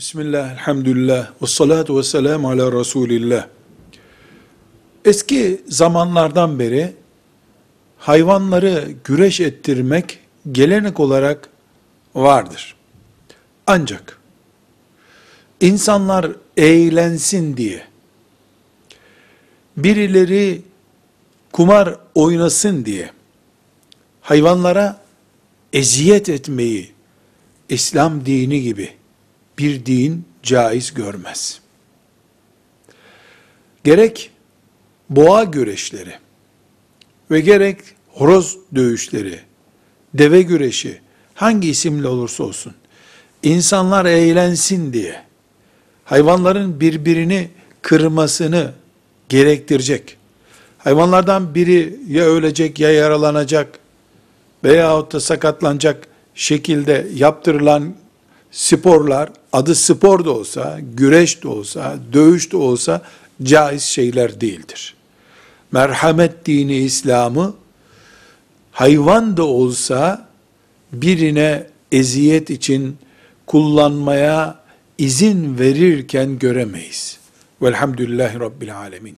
Bismillah, elhamdülillah, ve salatu ve selamu ala Resulillah. Eski zamanlardan beri hayvanları güreş ettirmek gelenek olarak vardır. Ancak insanlar eğlensin diye, birileri kumar oynasın diye, hayvanlara eziyet etmeyi İslam dini gibi bir din caiz görmez. Gerek boğa güreşleri ve gerek horoz dövüşleri, deve güreşi, hangi isimle olursa olsun, insanlar eğlensin diye, hayvanların birbirini kırmasını gerektirecek, hayvanlardan biri ya ölecek ya yaralanacak veyahut da sakatlanacak şekilde yaptırılan sporlar, adı spor da olsa, güreş de olsa, dövüş de olsa caiz şeyler değildir. Merhamet dini İslam'ı hayvan da olsa birine eziyet için kullanmaya izin verirken göremeyiz. Velhamdülillahi Rabbil Alemin.